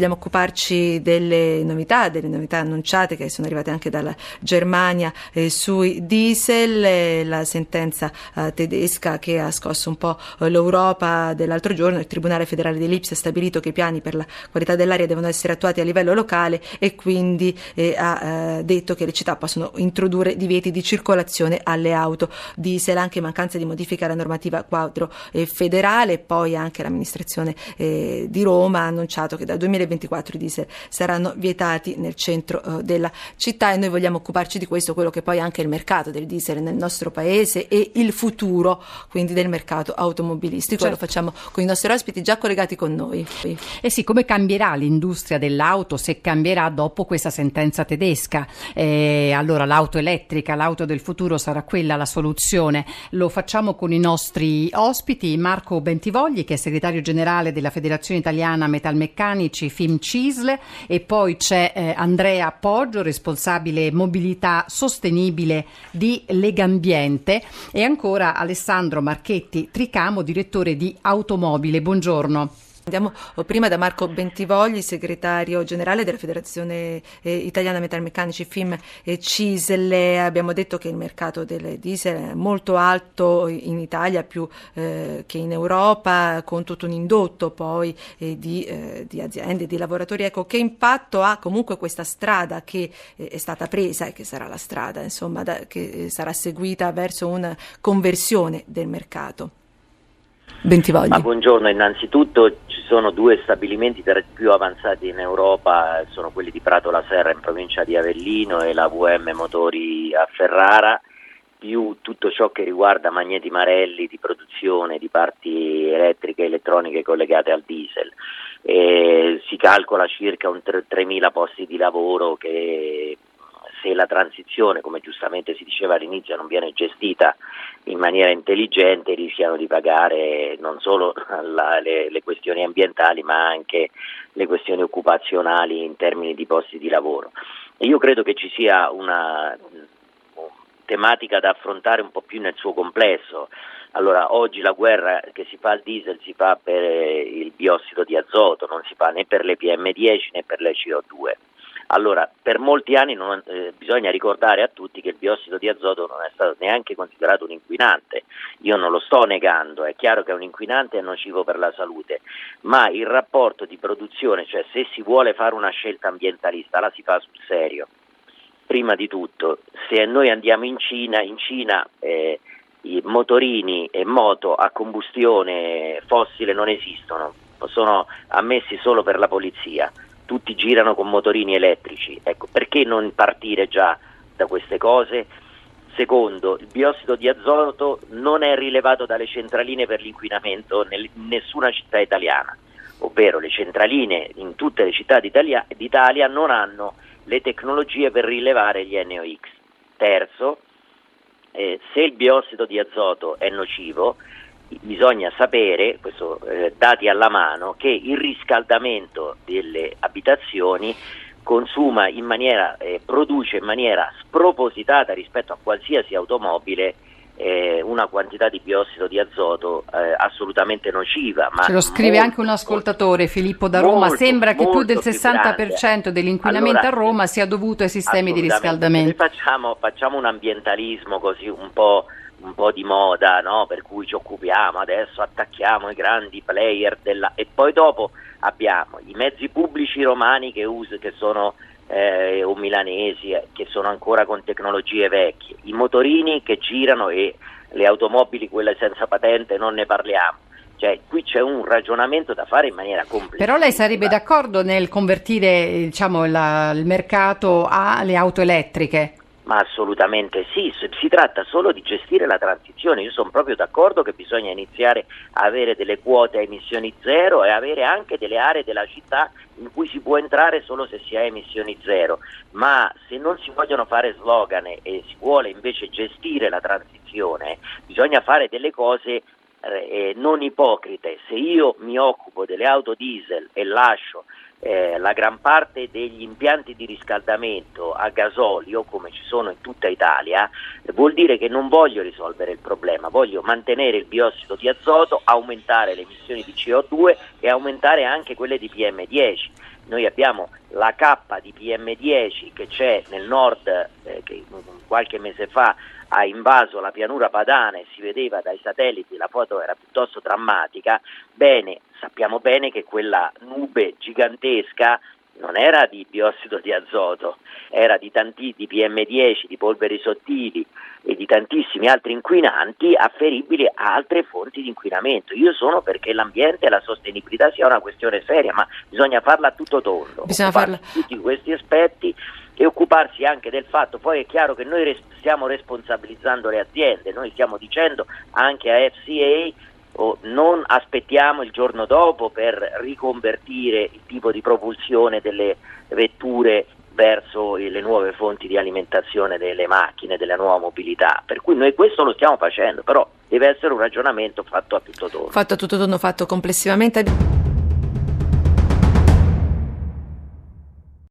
vogliamo occuparci delle novità, delle novità annunciate che sono arrivate anche dalla Germania eh, sui diesel, eh, la sentenza eh, tedesca che ha scosso un po' l'Europa dell'altro giorno, il Tribunale federale di ha stabilito che i piani per la qualità dell'aria devono essere attuati a livello locale e quindi eh, ha eh, detto che le città possono introdurre divieti di circolazione alle auto diesel, anche mancanza di modifica alla normativa quadro eh, federale, poi anche l'amministrazione di Roma ha annunciato che dal 2024 i diesel saranno vietati nel centro eh, della città e noi vogliamo occuparci di questo, quello che poi è anche il mercato del diesel nel nostro paese e il futuro quindi del mercato automobilistico. Certo. Lo facciamo con i nostri ospiti già collegati con noi. Eh sì, come cambierà l'industria dell'auto se cambierà dopo questa sentenza tedesca? Eh, allora l'auto elettrica, l'auto del futuro sarà quella la soluzione. Lo facciamo con i nostri ospiti, Marco Bentivogli che è segretario generale della Federazione Italiana Metalmeccanici Film Cisle e poi c'è eh, Andrea Poggio, responsabile mobilità sostenibile di Legambiente e ancora Alessandro Marchetti Tricamo, direttore di Automobile. Buongiorno. Andiamo oh, prima da Marco Bentivogli, segretario generale della Federazione eh, Italiana Metalmeccanici FIM e CISL. Abbiamo detto che il mercato del diesel è molto alto in Italia più eh, che in Europa, con tutto un indotto poi eh, di, eh, di, aziende, di lavoratori. Ecco, che impatto ha comunque questa strada che eh, è stata presa e che sarà la strada insomma, da, che eh, sarà seguita verso una conversione del mercato? Bentivogli. Ma buongiorno, innanzitutto ci sono due stabilimenti tra i più avanzati in Europa, sono quelli di Prato la Serra in provincia di Avellino e la VM Motori a Ferrara, più tutto ciò che riguarda magneti marelli di produzione di parti elettriche e elettroniche collegate al diesel. E si calcola circa un 3.000 posti di lavoro che se la transizione, come giustamente si diceva all'inizio, non viene gestita in maniera intelligente, rischiano di pagare non solo la, le, le questioni ambientali, ma anche le questioni occupazionali in termini di posti di lavoro. E io credo che ci sia una tematica da affrontare un po' più nel suo complesso. Allora, oggi la guerra che si fa al diesel si fa per il biossido di azoto, non si fa né per le PM10 né per le CO2. Allora, per molti anni non, eh, bisogna ricordare a tutti che il biossido di azoto non è stato neanche considerato un inquinante. Io non lo sto negando, è chiaro che è un inquinante e nocivo per la salute, ma il rapporto di produzione, cioè se si vuole fare una scelta ambientalista, la si fa sul serio. Prima di tutto, se noi andiamo in Cina, in Cina eh, i motorini e moto a combustione fossile non esistono, sono ammessi solo per la polizia tutti girano con motorini elettrici. Ecco, perché non partire già da queste cose? Secondo, il biossido di azoto non è rilevato dalle centraline per l'inquinamento in nessuna città italiana, ovvero le centraline in tutte le città d'Italia, d'Italia non hanno le tecnologie per rilevare gli NOx. Terzo, eh, se il biossido di azoto è nocivo, bisogna sapere, questo, eh, dati alla mano, che il riscaldamento delle abitazioni consuma in maniera, eh, produce in maniera spropositata rispetto a qualsiasi automobile eh, una quantità di biossido di azoto eh, assolutamente nociva. Ce lo scrive molto, anche un ascoltatore, Filippo da Roma, molto, sembra che più del 60% più dell'inquinamento allora, a Roma sia dovuto ai sistemi di riscaldamento. Facciamo, facciamo un ambientalismo così un po' un po' di moda, no? per cui ci occupiamo, adesso attacchiamo i grandi player della... e poi dopo abbiamo i mezzi pubblici romani che, us- che sono eh, o milanesi eh, che sono ancora con tecnologie vecchie, i motorini che girano e le automobili quelle senza patente non ne parliamo. Cioè, qui c'è un ragionamento da fare in maniera complessa. Però lei sarebbe d'accordo nel convertire diciamo, la, il mercato alle auto elettriche? Ma assolutamente sì, si tratta solo di gestire la transizione, io sono proprio d'accordo che bisogna iniziare a avere delle quote a emissioni zero e avere anche delle aree della città in cui si può entrare solo se si ha emissioni zero, ma se non si vogliono fare slogan e si vuole invece gestire la transizione, bisogna fare delle cose eh, non ipocrite, se io mi occupo delle auto diesel e lascio eh, la gran parte degli impianti di riscaldamento a gasolio, come ci sono in tutta Italia, eh, vuol dire che non voglio risolvere il problema, voglio mantenere il biossido di azoto, aumentare le emissioni di CO2 e aumentare anche quelle di PM10. Noi abbiamo la K di PM10 che c'è nel nord, eh, che qualche mese fa ha invaso la pianura padana e si vedeva dai satelliti, la foto era piuttosto drammatica, bene, sappiamo bene che quella nube gigantesca non era di biossido di azoto, era di, tanti, di PM10, di polveri sottili e di tantissimi altri inquinanti afferibili a altre fonti di inquinamento. Io sono perché l'ambiente e la sostenibilità sia una questione seria, ma bisogna farla a tutto tondo. Bisogna farla. Tutti questi aspetti e occuparsi anche del fatto, poi è chiaro che noi res- stiamo responsabilizzando le aziende, noi stiamo dicendo anche a FCA non aspettiamo il giorno dopo per riconvertire il tipo di propulsione delle vetture verso le nuove fonti di alimentazione delle macchine, della nuova mobilità. Per cui noi questo lo stiamo facendo, però deve essere un ragionamento fatto a tutto tondo. Fatto a tutto tondo, fatto complessivamente.